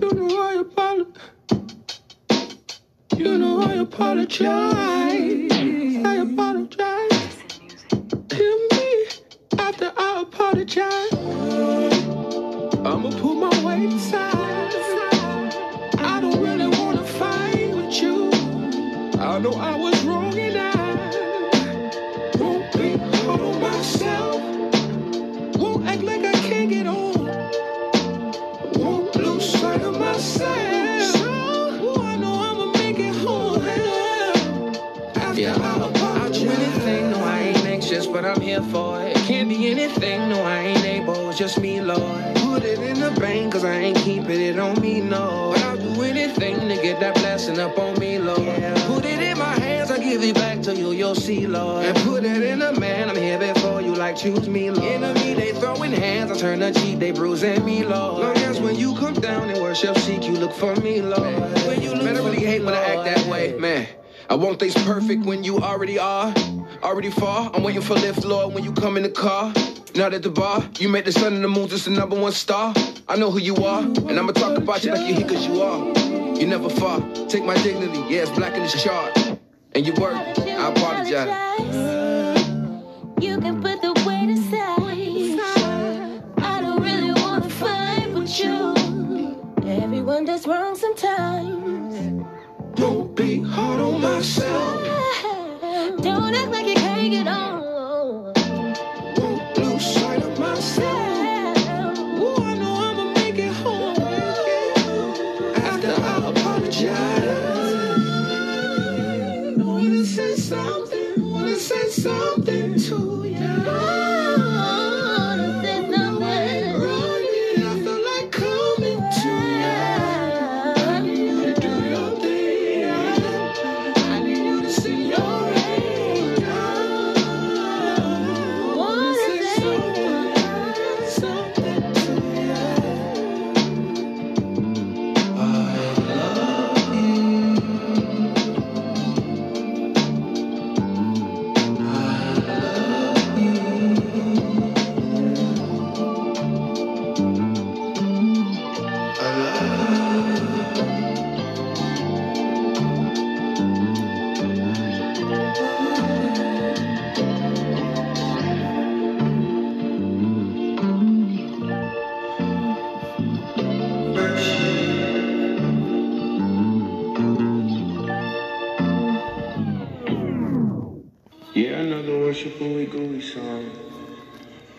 You know I apologize. You know I apologize. I apologize. To me after I apologize. I'ma put my weight aside. I don't really wanna fight with you. I know I was but I'm here for it. Can't be anything, no, I ain't able, it's just me, Lord. Put it in the bank, cause I ain't keeping it on me, no. But I'll do anything to get that blessing up on me, Lord. Put it in my hands, I'll give it back to you, you'll see, Lord. And put it in a man, I'm here before you, like choose me, Lord. Enemy, they throwing hands, I turn the cheek, they bruising me, Lord. Long as when you come down and worship, seek, you look for me, Lord. When you look man, I really hate when I act that way, man. I want things perfect when you already are. Already far, I'm waiting for lift, Lord, when you come in the car. Not at the bar, you make the sun and the moon just the number one star. I know who you are, and I'ma talk about you like you're here cause you are. You never far, take my dignity, yeah, it's black in this chart. And you work, I apologize. You can put the weight aside. I don't really wanna fight with you. Everyone does wrong sometimes. Don't be hard on myself. Don't act like you can't get on.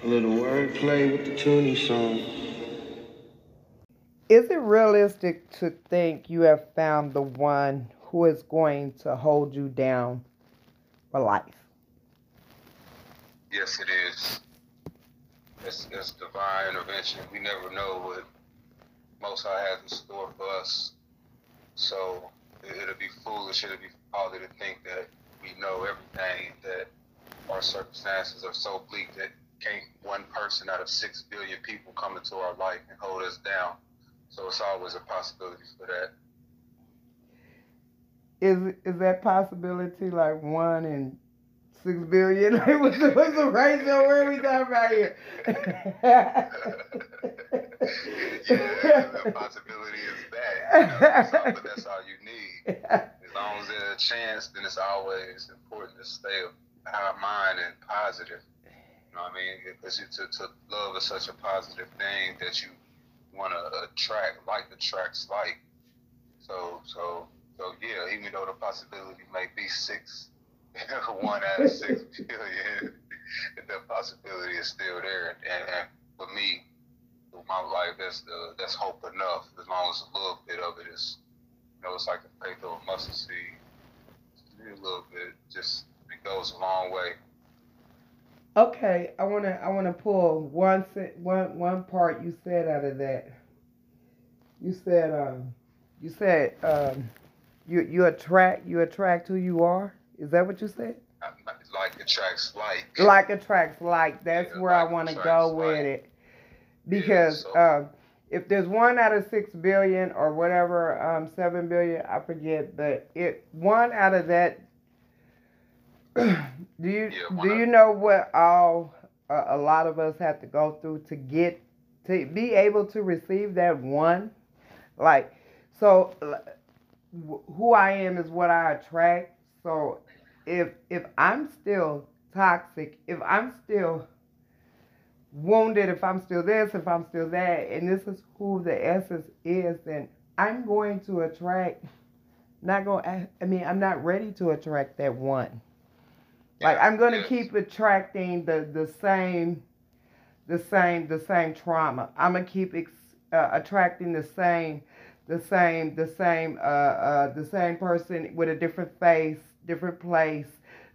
A little wordplay with the Toonie song. Is it realistic to think you have found the one who is going to hold you down for life? Yes, it is. It's, it's divine intervention. We never know what Most High has in store for us. So it, it'll be foolish, it'll be folly to think that we know everything, that our circumstances are so bleak that can't one person out of six billion people come into our life and hold us down. So it's always a possibility for that. Is is that possibility like one in six billion? Like what's the, what's the ratio? Where are we talking about here? yeah, the possibility is that. You know, that's, all, but that's all you need. As long as there's a chance, then it's always important to stay high mind and positive. You know what I mean? Because to, to love is such a positive thing that you want to attract, like attracts like. So, so, so yeah. Even though the possibility may be six, one out of six billion, the possibility is still there. And, and for me, my life, that's the that's hope enough. As long as a little bit of it is, you know, it's like the faith of a mustard seed. Just a little bit, just it goes a long way. Okay, I wanna I wanna pull one one one part you said out of that. You said um you said um you you attract you attract who you are. Is that what you said? Like attracts like. Like attracts like. That's Yeah, where I want to go like. with it. Because so- um, if there's one out of six billion or whatever, um, seven billion, I forget, but it one out of that. do you Yeah, do out- you know what all uh, a lot of us have to go through to get to be able to receive that one Like, so who I am is what I attract. So if if I'm still toxic, if I'm still wounded, if I'm still this, if I'm still that, and this is who the essence is, then I'm going to attract. Not going. I mean, I'm not ready to attract that one. Like I'm going to keep attracting the the same, the same, the same trauma. I'm gonna keep ex, uh, attracting the same, the same, the same, uh, uh, the same person with a different face, different place,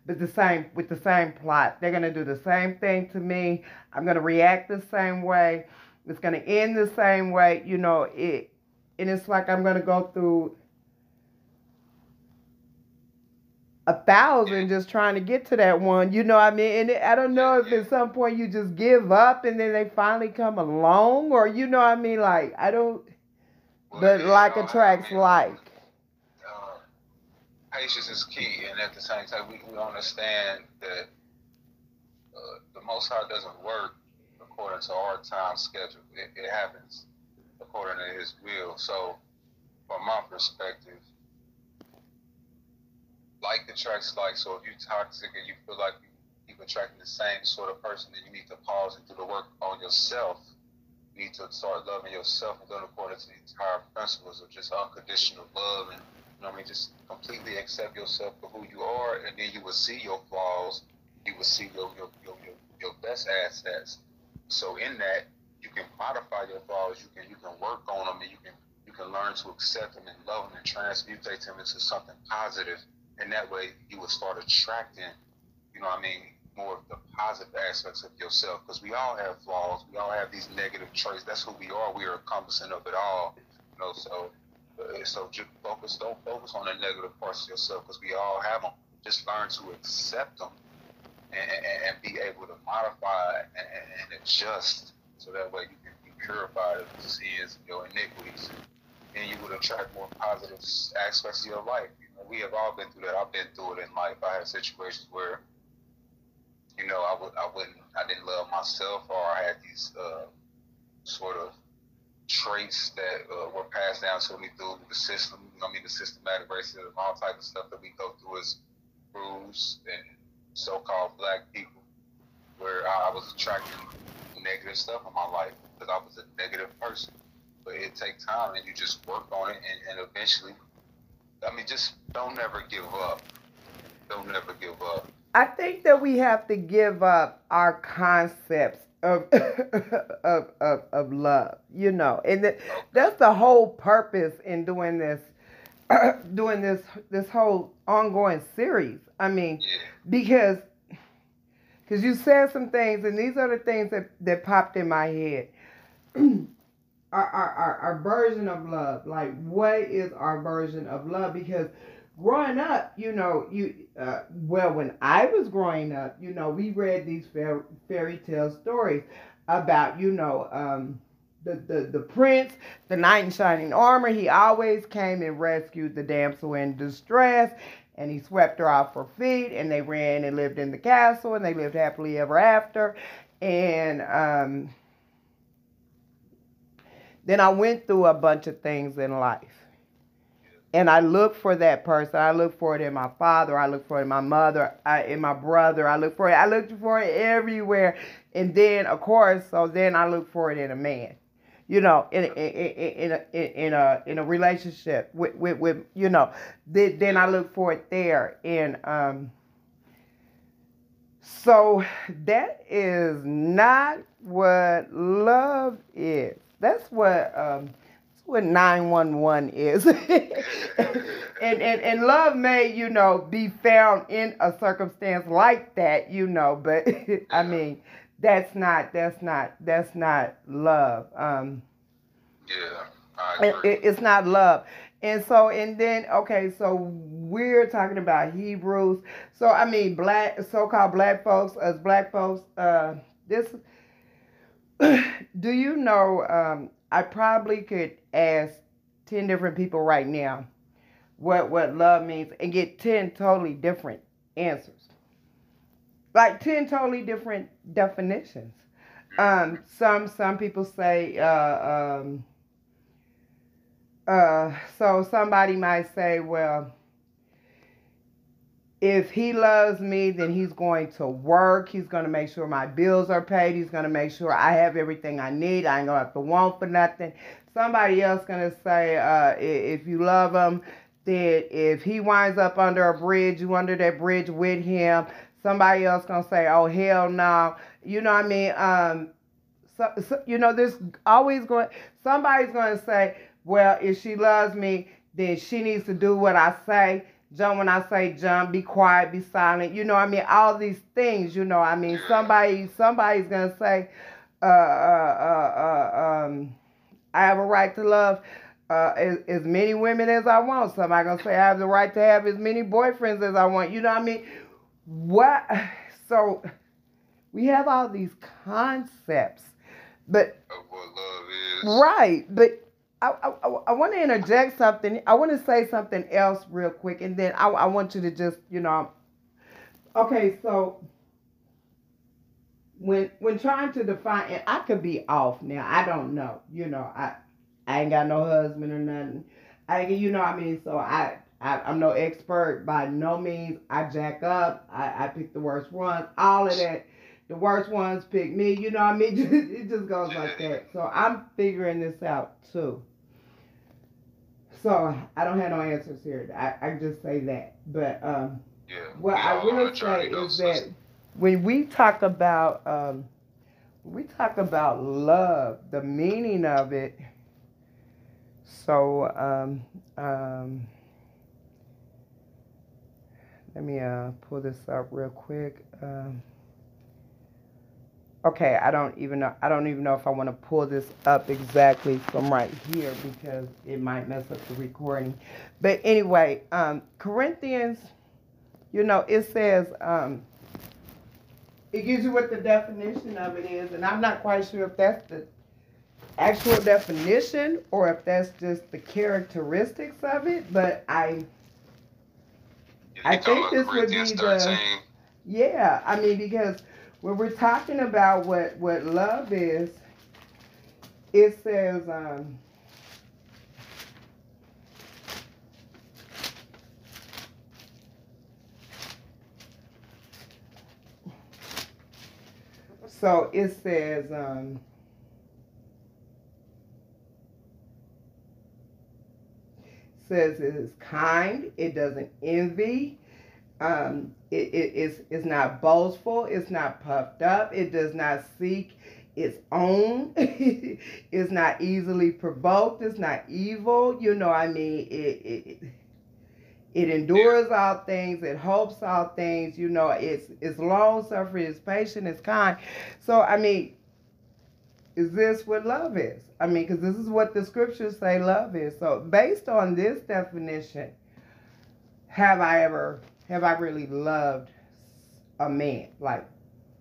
but the same with the same plot. They're gonna do the same thing to me. I'm gonna react the same way. It's gonna end the same way. You know it, and it's like I'm gonna go through a thousand just trying to get to that one. You know what I mean? And I don't know if at some point you just give up and then they finally come along, or you know what I mean? Like I don't. But like attracts like patience is key, and at the same time, we, we understand that uh, the Most High doesn't work according to our time schedule. It, it happens according to His will. So, from my perspective, like attracts like. So, if you're toxic and you feel like you keep attracting the same sort of person, then you need to pause and do the work on yourself. You need to start loving yourself and doing according to the entire principles of just unconditional love and you know I mean? Just completely accept yourself for who you are, and then you will see your flaws. You will see your your your, your, your best assets. So in that, you can modify your flaws. You can you can work on them, and you can you can learn to accept them and love them and transmutate them into something positive. And that way, you will start attracting, you know what I mean, more of the positive aspects of yourself. Because we all have flaws. We all have these negative traits. That's who we are. We are a encompassing of it all. You know, so uh, so just focus, don't focus on the negative parts of yourself because we all have them. Just learn to accept them and, and, be able to modify and, and, adjust so that way you can be purified of the sins and your iniquities. And you would attract more positive aspects of your life. You we have all been through that. I've been through it in life. I had situations where, you know, I would, I wouldn't, I didn't love myself, or I had these uh, sort of traits that uh, were passed down to me through the system. You know I mean, the systematic racism, all type of stuff that we go through as Hebrews and so-called black people, where I was attracting negative stuff in my life because I was a negative person. But it takes time, and you just work on it, and, and eventually, I mean, just don't ever give up. Don't ever give up. I think that we have to give up our concepts of of, of of love, you know, and the, that's the whole purpose in doing this, doing this this whole ongoing series. I mean, because because you said some things, and these are the things that that popped in my head. our, our, our, our version of love, like what is our version of love? Because growing up, you know, you uh, well, when I was growing up, you know, we read these fairy, fairy tale stories about, you know, um, the, the, the prince, the knight in shining armor. He always came and rescued the damsel in distress, and he swept her off her feet, and they ran and lived in the castle, and they lived happily ever after. And um, then I went through a bunch of things in life and I look for that person. I look for it in my father. I look for it in my mother, I, in my brother. I look for it. I look for it everywhere. And then, of course, so then I look for it in a man. You know, in in in, in a in a in a relationship with with, with you know, then, I look for it there. And um, so that is not what love is. That's what um what 911 is. and, and, and love may, you know, be found in a circumstance like that, you know, but I mean, that's not, that's not, that's not love. Um, yeah, it, it's not love. And so, and then, okay, so we're talking about Hebrews. So, I mean, black, so-called black folks, as black folks, uh, this, do you know, um, I probably could ask 10 different people right now what what love means and get 10 totally different answers. Like 10 totally different definitions. Um, some some people say uh, um, uh, so somebody might say, well, if he loves me, then he's going to work. He's going to make sure my bills are paid. He's going to make sure I have everything I need. I ain't going to have to want for nothing. Somebody else going to say, uh, if you love him, then if he winds up under a bridge, you under that bridge with him. Somebody else going to say, oh, hell no. You know what I mean? Um, so, so, you know, there's always going, somebody's going to say, well, if she loves me, then she needs to do what I say jump when I say jump, be quiet, be silent. You know, I mean, all these things. You know, I mean, somebody, somebody's gonna say, uh, uh, uh, uh um, I have a right to love. Uh, as, as many women as I want. Somebody gonna say I have the right to have as many boyfriends as I want. You know what I mean? What? So we have all these concepts, but right, but I, I, I want to interject something. I want to say something else real quick, and then I, I want you to just, you know. Okay, so when when trying to define, and I could be off now. I don't know. You know, I I ain't got no husband or nothing. I you know what I mean. So I, I I'm no expert by no means. I jack up. I I pick the worst ones. All of that. The worst ones pick me. You know what I mean? it just goes like that. So I'm figuring this out too. So I don't have no answers here. I, I just say that. But um, yeah, what I will say is that when we talk about um, we talk about love, the meaning of it. So um, um, let me uh, pull this up real quick. Um, okay i don't even know i don't even know if i want to pull this up exactly from right here because it might mess up the recording. But anyway um corinthians you know it says um it gives you what the definition of it is and i'm not quite sure if that's the actual definition or if that's just the characteristics of it but i i think this would be the yeah i mean because when we're talking about what what love is, it says um, so it says um, says it is kind, it doesn't envy, um, it, it, it's, it's not boastful. It's not puffed up. It does not seek its own. it's not easily provoked. It's not evil. You know, I mean, it, it, it endures all things. It hopes all things. You know, it's, it's long suffering. It's patient. It's kind. So, I mean, is this what love is? I mean, because this is what the scriptures say love is. So, based on this definition, have I ever have I really loved a man? Like,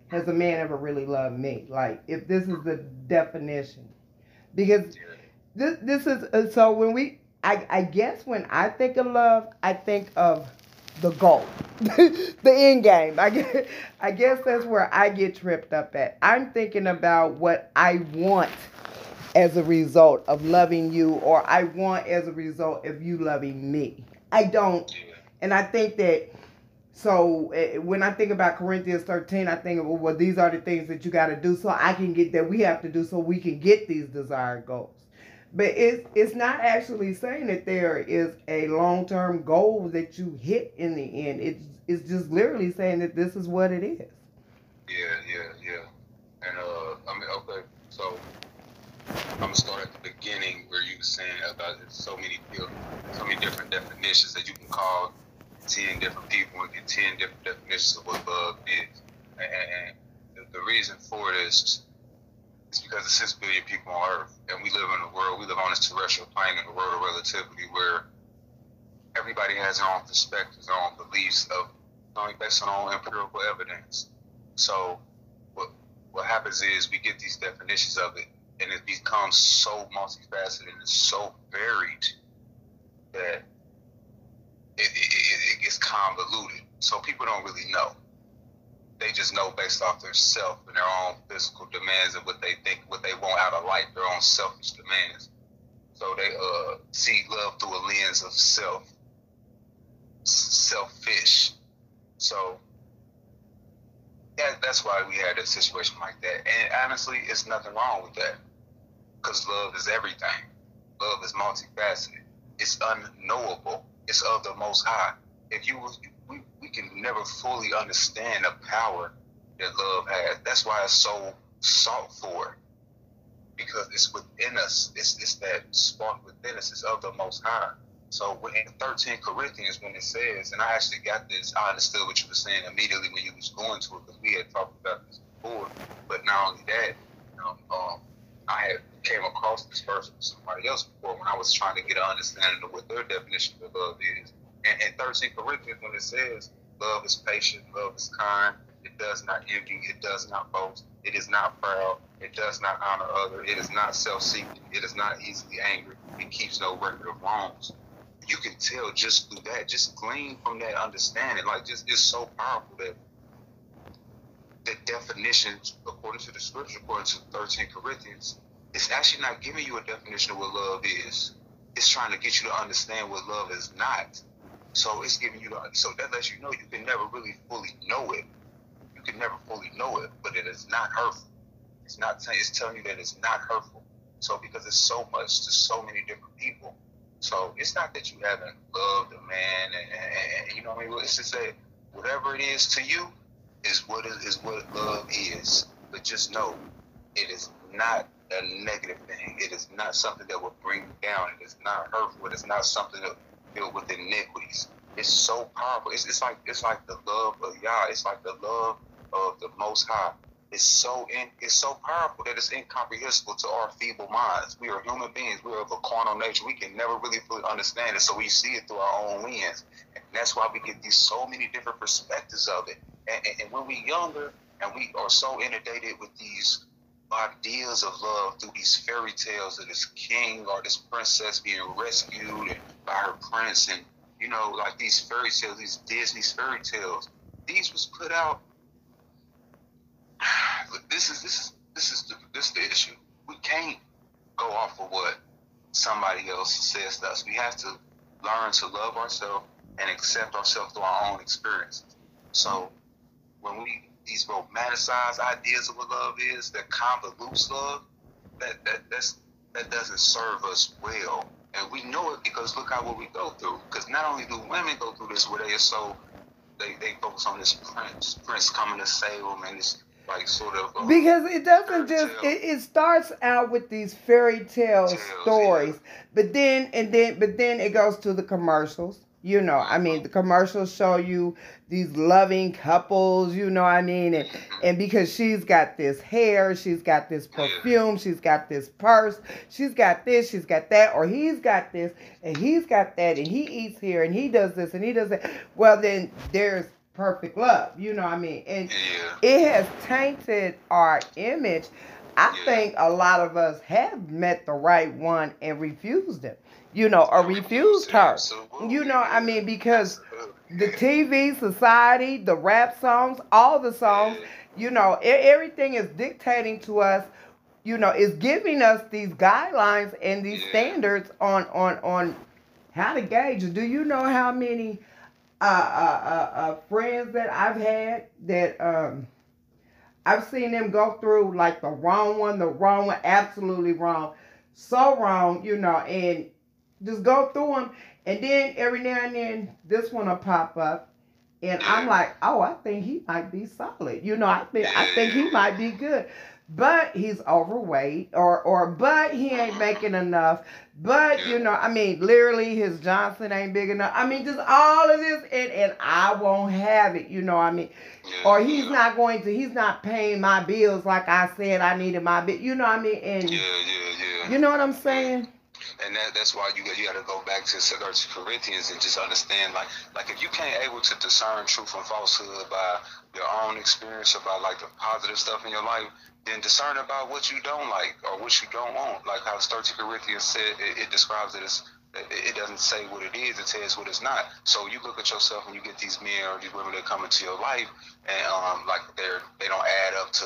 has a man ever really loved me? Like, if this is the definition, because this this is uh, so when we, I I guess when I think of love, I think of the goal, the end game. I guess, I guess that's where I get tripped up at. I'm thinking about what I want as a result of loving you, or I want as a result of you loving me. I don't, and I think that so uh, when I think about Corinthians 13, I think, well, well these are the things that you got to do so I can get that we have to do so we can get these desired goals. But it's it's not actually saying that there is a long term goal that you hit in the end. It's it's just literally saying that this is what it is. Yeah, yeah, yeah. And uh, I mean, okay, so I'm gonna start at the beginning where you were saying about so many so many different definitions that you can call 10 different people and get 10 different definitions of what love is. And, the reason for this is because there's 6 billion people on Earth, and we live in a world, we live on this terrestrial plane in a world of relativity where everybody has their own perspectives, their own beliefs of only based on own empirical evidence. So what what happens is we get these definitions of it and it becomes so multifaceted and it's so varied that it, it, it gets convoluted. So people don't really know. They just know based off their self and their own physical demands and what they think, what they want out of life, their own selfish demands. So they uh see love through a lens of self, selfish. So that, that's why we had a situation like that. And honestly, it's nothing wrong with that because love is everything. Love is multifaceted. It's unknowable. It's of the Most High. If you we, we can never fully understand the power that love has. That's why it's so sought for because it's within us. It's, it's that spark within us. It's of the Most High. So in 13 Corinthians, when it says, and I actually got this, I understood what you were saying immediately when you was going to it because we had talked about this before. But not only that, um, um, I had came across this verse with somebody else before when I was trying to get an understanding of what their definition of love is. And in 13 Corinthians, when it says, love is patient, love is kind, it does not envy, it does not boast, it is not proud, it does not honor other, it is not self-seeking, it is not easily angry, it keeps no record of wrongs you can tell just through that, just glean from that understanding. Like, just it's so powerful that the definition, according to the scripture, according to 13 Corinthians, it's actually not giving you a definition of what love is. It's trying to get you to understand what love is not. So it's giving you the, so that lets you know you can never really fully know it. You can never fully know it, but it is not hurtful. It's not. It's telling you that it's not hurtful. So because it's so much to so many different people, so it's not that you haven't loved a man, and, and, and you know what I mean. It's just that whatever it is to you is what is, is what love is. But just know, it is not a negative thing. It is not something that will bring you down. It is not hurtful. It is not something that filled with iniquities. It's so powerful. It's, it's like it's like the love of Yah. It's like the love of the Most High is so in, it's so powerful that it's incomprehensible to our feeble minds. We are human beings. We are of a carnal nature. We can never really fully understand it, so we see it through our own lens, and that's why we get these so many different perspectives of it. And, and, and when we're younger and we are so inundated with these ideas of love through these fairy tales of this king or this princess being rescued by her prince, and you know, like these fairy tales, these Disney fairy tales. These was put out this is this is this is the, this is the issue. We can't go off of what somebody else says to us. We have to learn to love ourselves and accept ourselves through our own experiences. So when we these romanticized ideas of what love is, that convolutes love, that that that's that doesn't serve us well. And we know it because look at what we go through. Because not only do women go through this where they are so they, they focus on this prince, prince coming to save them and this like sort of um, because it doesn't just it, it, starts out with these fairy tale tales, stories yeah. but then and then but then it goes to the commercials you know i mean the commercials show you these loving couples you know i mean and and because she's got this hair she's got this perfume she's got this purse she's got this she's got that or he's got this and he's got that and he eats here and he does this and he does that well then there's perfect love. You know what I mean? And it has tainted our image. I think a lot of us have met the right one and refused it. You know, or refused her. You know, I mean, because the TV, society, the rap songs, all the songs, you know, everything is dictating to us you know, is giving us these guidelines and these standards on on on how to gauge. Do you know how many uh, uh, uh, friends that I've had that um, I've seen them go through like the wrong one, the wrong one, absolutely wrong, so wrong, you know, and just go through them. And then every now and then this one will pop up. And I'm like, oh, I think he might be solid. You know, I think I think he might be good. But he's overweight or or but he ain't making enough. But you know i mean literally his johnson ain't big enough. I mean just all of this and and i won't have it you know i mean? Or he's not going to he's not paying my bills like i said i needed my bill you know what i mean? And you know what i'm saying and that, that's why you got you got to go back to Second Corinthians and just understand like like if you can't able to discern truth from falsehood by your own experience about like the positive stuff in your life, then discern about what you don't like or what you don't want. Like how 13 Corinthians said, it, it describes it as it doesn't say what it is, it says what it's not. So you look at yourself and you get these men or these women that come into your life and um like they're they don't add up to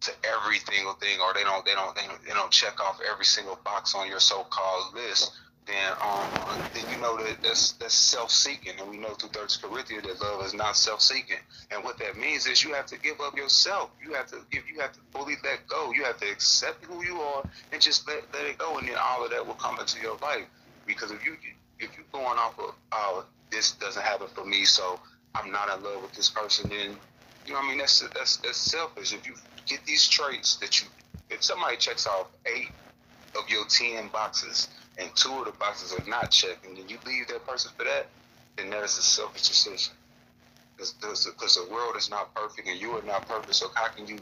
to every single thing or they don't they don't they don't, they don't check off every single box on your so called list then um, then you know that that's that's self-seeking, and we know through Third Corinthians that love is not self-seeking. And what that means is you have to give up yourself. You have to give. You have to fully let go. You have to accept who you are and just let let it go, and then all of that will come into your life. Because if you if you're going off of oh this doesn't happen for me, so I'm not in love with this person, then you know I mean that's that's that's selfish. If you get these traits that you if somebody checks off eight of your ten boxes and two of the boxes are not checked, and then you leave that person for that, then that is a selfish decision. Because the world is not perfect and you are not perfect, so how can you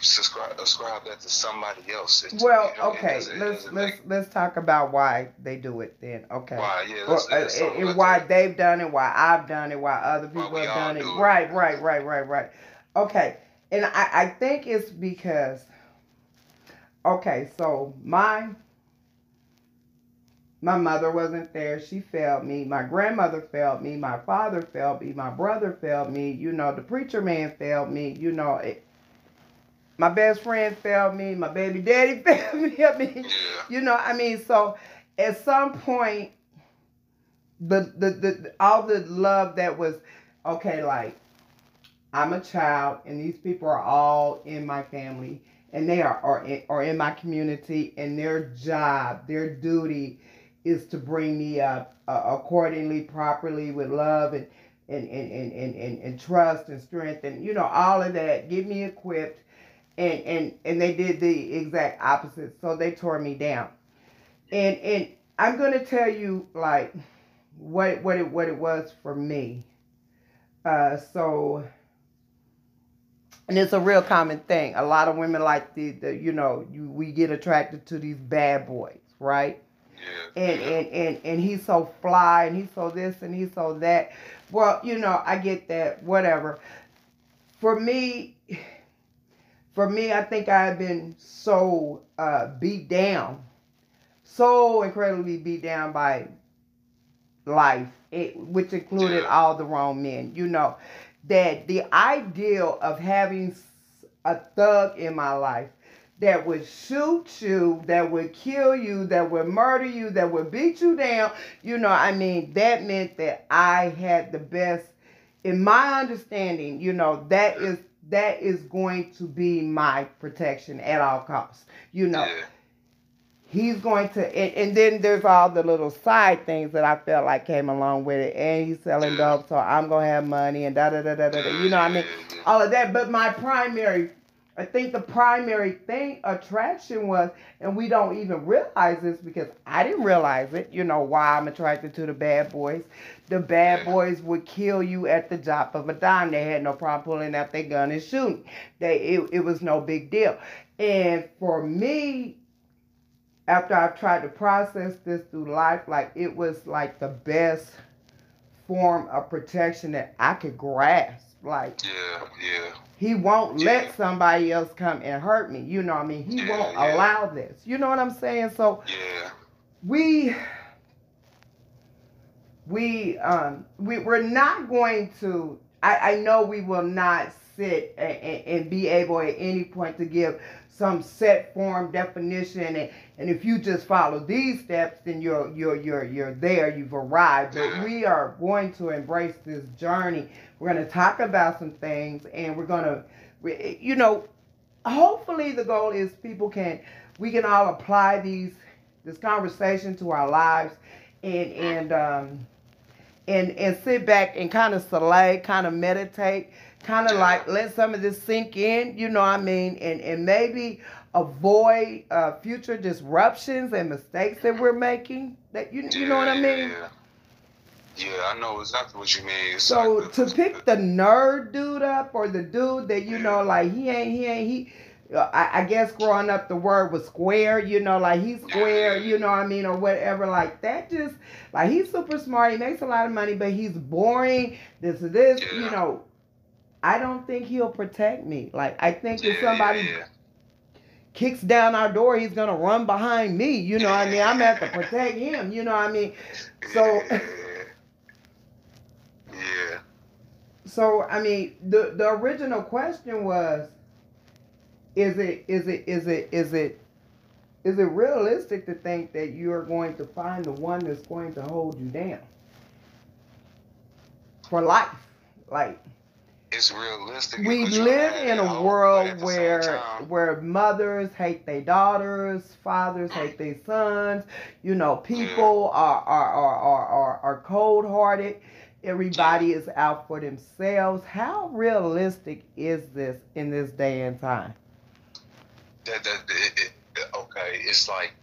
subscribe ascribe that to somebody else? It's, Well, you know, okay, it let's let's make- let's talk about why they do it then. Okay. Why, yeah, Well, let's- uh, let's and, why they've done it, why I've done it, why other people we have done it. do it. Right, right, right, right, right. Okay, and I I think it's because. Okay, so my my mother wasn't there. She failed me. My grandmother failed me. My father failed me. My brother failed me. You know, the preacher man failed me. You know, it, my best friend failed me. My baby daddy failed me. I mean, you know, I mean, so at some point, the, the the all the love that was okay, like I'm a child, and these people are all in my family, and they are are in, are in my community, and their job, their duty, is to bring me up uh, accordingly, properly, with love and and and, and, and and and trust and strength, and you know all of that. Get me equipped, and and and they did the exact opposite. So they tore me down, and and I'm gonna tell you like what what it what it was for me. Uh, so, and it's a real common thing. A lot of women like the, the you know you, we get attracted to these bad boys, right? Yeah. and yeah. and and and he's so fly and he's so this and he's so that well you know i get that whatever for me for me i think i've been so uh beat down so incredibly beat down by life it, which included Yeah. all the wrong men you know that the ideal of having a thug in my life that would shoot you, that would kill you, that would murder you, that would beat you down. You know, I mean, that meant that I had the best in my understanding, you know, that is that is going to be my protection at all costs. You know. He's going to and, and then there's all the little side things that I felt like came along with it. And he's selling dope, so I'm gonna have money and da da da da da. da. You know, what I mean, all of that. But my primary, I think the primary thing attraction was, and we don't even realize this because I didn't realize it. You know why I'm attracted to the bad boys. The bad boys would kill you at the drop of a dime. They had no problem pulling out their gun and shooting. They it, it was no big deal. And for me, after I've tried to process this through life, like it was like the best form of protection that I could grasp. Like Yeah, yeah. he won't Yeah. let somebody else come and hurt me. You know what I mean? He Yeah, won't yeah. allow this. You know what I'm saying? So Yeah. we we um we we're not going to I, I know we will not sit and, and, and be able at any point to give some set form definition and, and if you just follow these steps then you're you're you're you're there you've arrived. But we are going to embrace this journey. We're going to talk about some things and we're going to you know hopefully the goal is people can we can all apply these this conversation to our lives and and um and and sit back and kind of select, kind of meditate, kind of like let some of this sink in, you know what I mean, and and maybe avoid uh, future disruptions and mistakes that we're making. That you you know what I mean. Yeah, yeah, I know exactly what you mean. So to pick the nerd dude up or the dude that you know like he ain't he ain't he. uh, I, I guess growing up the word was square, you know, like he's square, you know what I mean, or whatever. Like that just like he's super smart, he makes a lot of money, but he's boring, this this, you know. I don't think he'll protect me. Like I think if somebody yeah, yeah. kicks down our door, he's gonna run behind me. You know what I mean? I'm gonna have to protect him, you know what I mean? So yeah, yeah, So I mean, the the original question was, is it is it is it is it is it realistic to think that you are going to find the one that's going to hold you down for life? Like It's realistic. we live in a world at the same where where mothers hate their daughters, fathers hate their sons. You know, people are are are are are, are cold hearted. Everybody is out for themselves. How realistic is this in this day and time? that, that, it, it, okay, it's like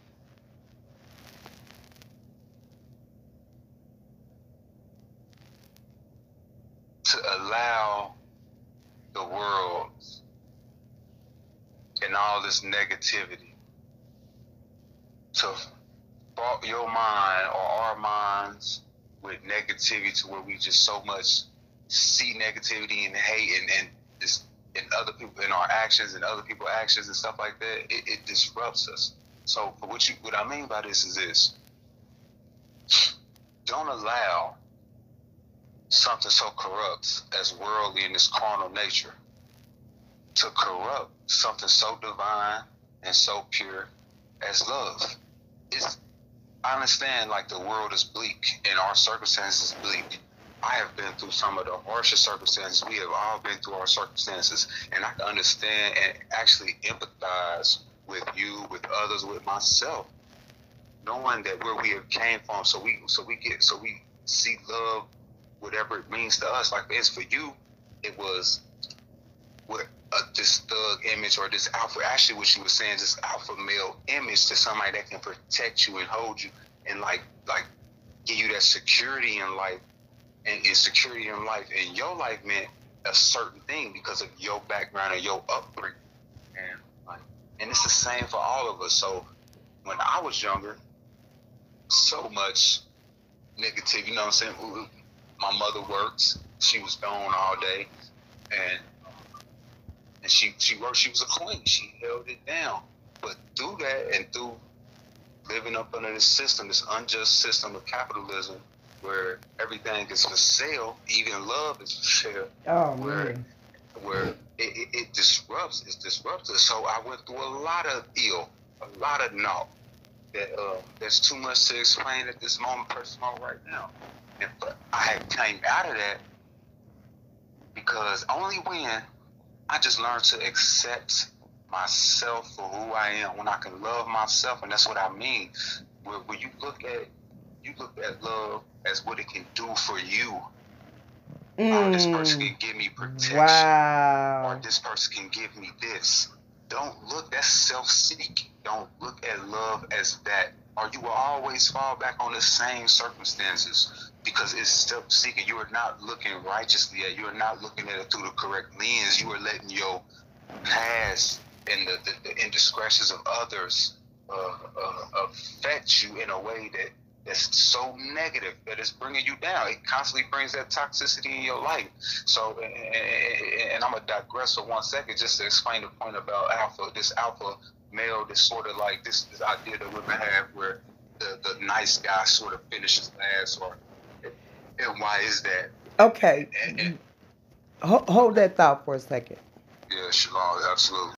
to allow the world and all this negativity to fault your mind or our minds with negativity to where we just so much see negativity and hate and, and this in other people in our actions and other people's actions and stuff like that, it, it disrupts us. So what you what I mean by this is this. Don't allow something so corrupt as worldly and this carnal nature to corrupt something so divine and so pure as love. It's I understand like the world is bleak and our circumstances bleak. I have been through some of the harshest circumstances. We have all been through our circumstances, and I can understand and actually empathize with you, with others, with myself, knowing that where we have came from. So we, so we get, so we see love, whatever it means to us. Like it's for you, it was what this thug image or this alpha. Actually, what she was saying, this alpha male image to somebody that can protect you and hold you, and like, like give you that security in life and insecurity in life and your life meant a certain thing because of your background and your upbringing and like and it's the same for all of us so when i was younger so much negative you know what i'm saying my mother works. she was gone all day and and she she worked she was a queen she held it down but through that and through living up under this system this unjust system of capitalism where everything is for sale, even love is for sale, Oh Where- man. where it, it, it disrupts, it's disruptive. So I went through a lot of ill, a lot of naught. That uh, there's too much to explain at this moment, personal right now. But I had came out of that because only when I just learned to accept myself for who I am, when I can love myself, and that's what I mean. When, when you look at you look at love as what it can do for you. Oh, this person Mm. can give me protection. Wow. Or this person can give me this. Don't look, that's self seeking. Don't look at love as that. Or you will always fall back on the same circumstances because it's self seeking. You are not looking righteously at You are not looking at it through the correct lens. You are letting your past and the, the, the indiscretions of others uh, uh, affect you in a way that that's so negative that it's bringing you down. It constantly brings that toxicity in your life. So, and, and, and I'm gonna digress for one second just to explain the point about alpha. This alpha male, this sort of like this, this idea that women have, where the, the nice guy sort of finishes last, or and why is that? Okay. And, and, Ho- hold that thought for a second. yeah, Shalom, absolutely.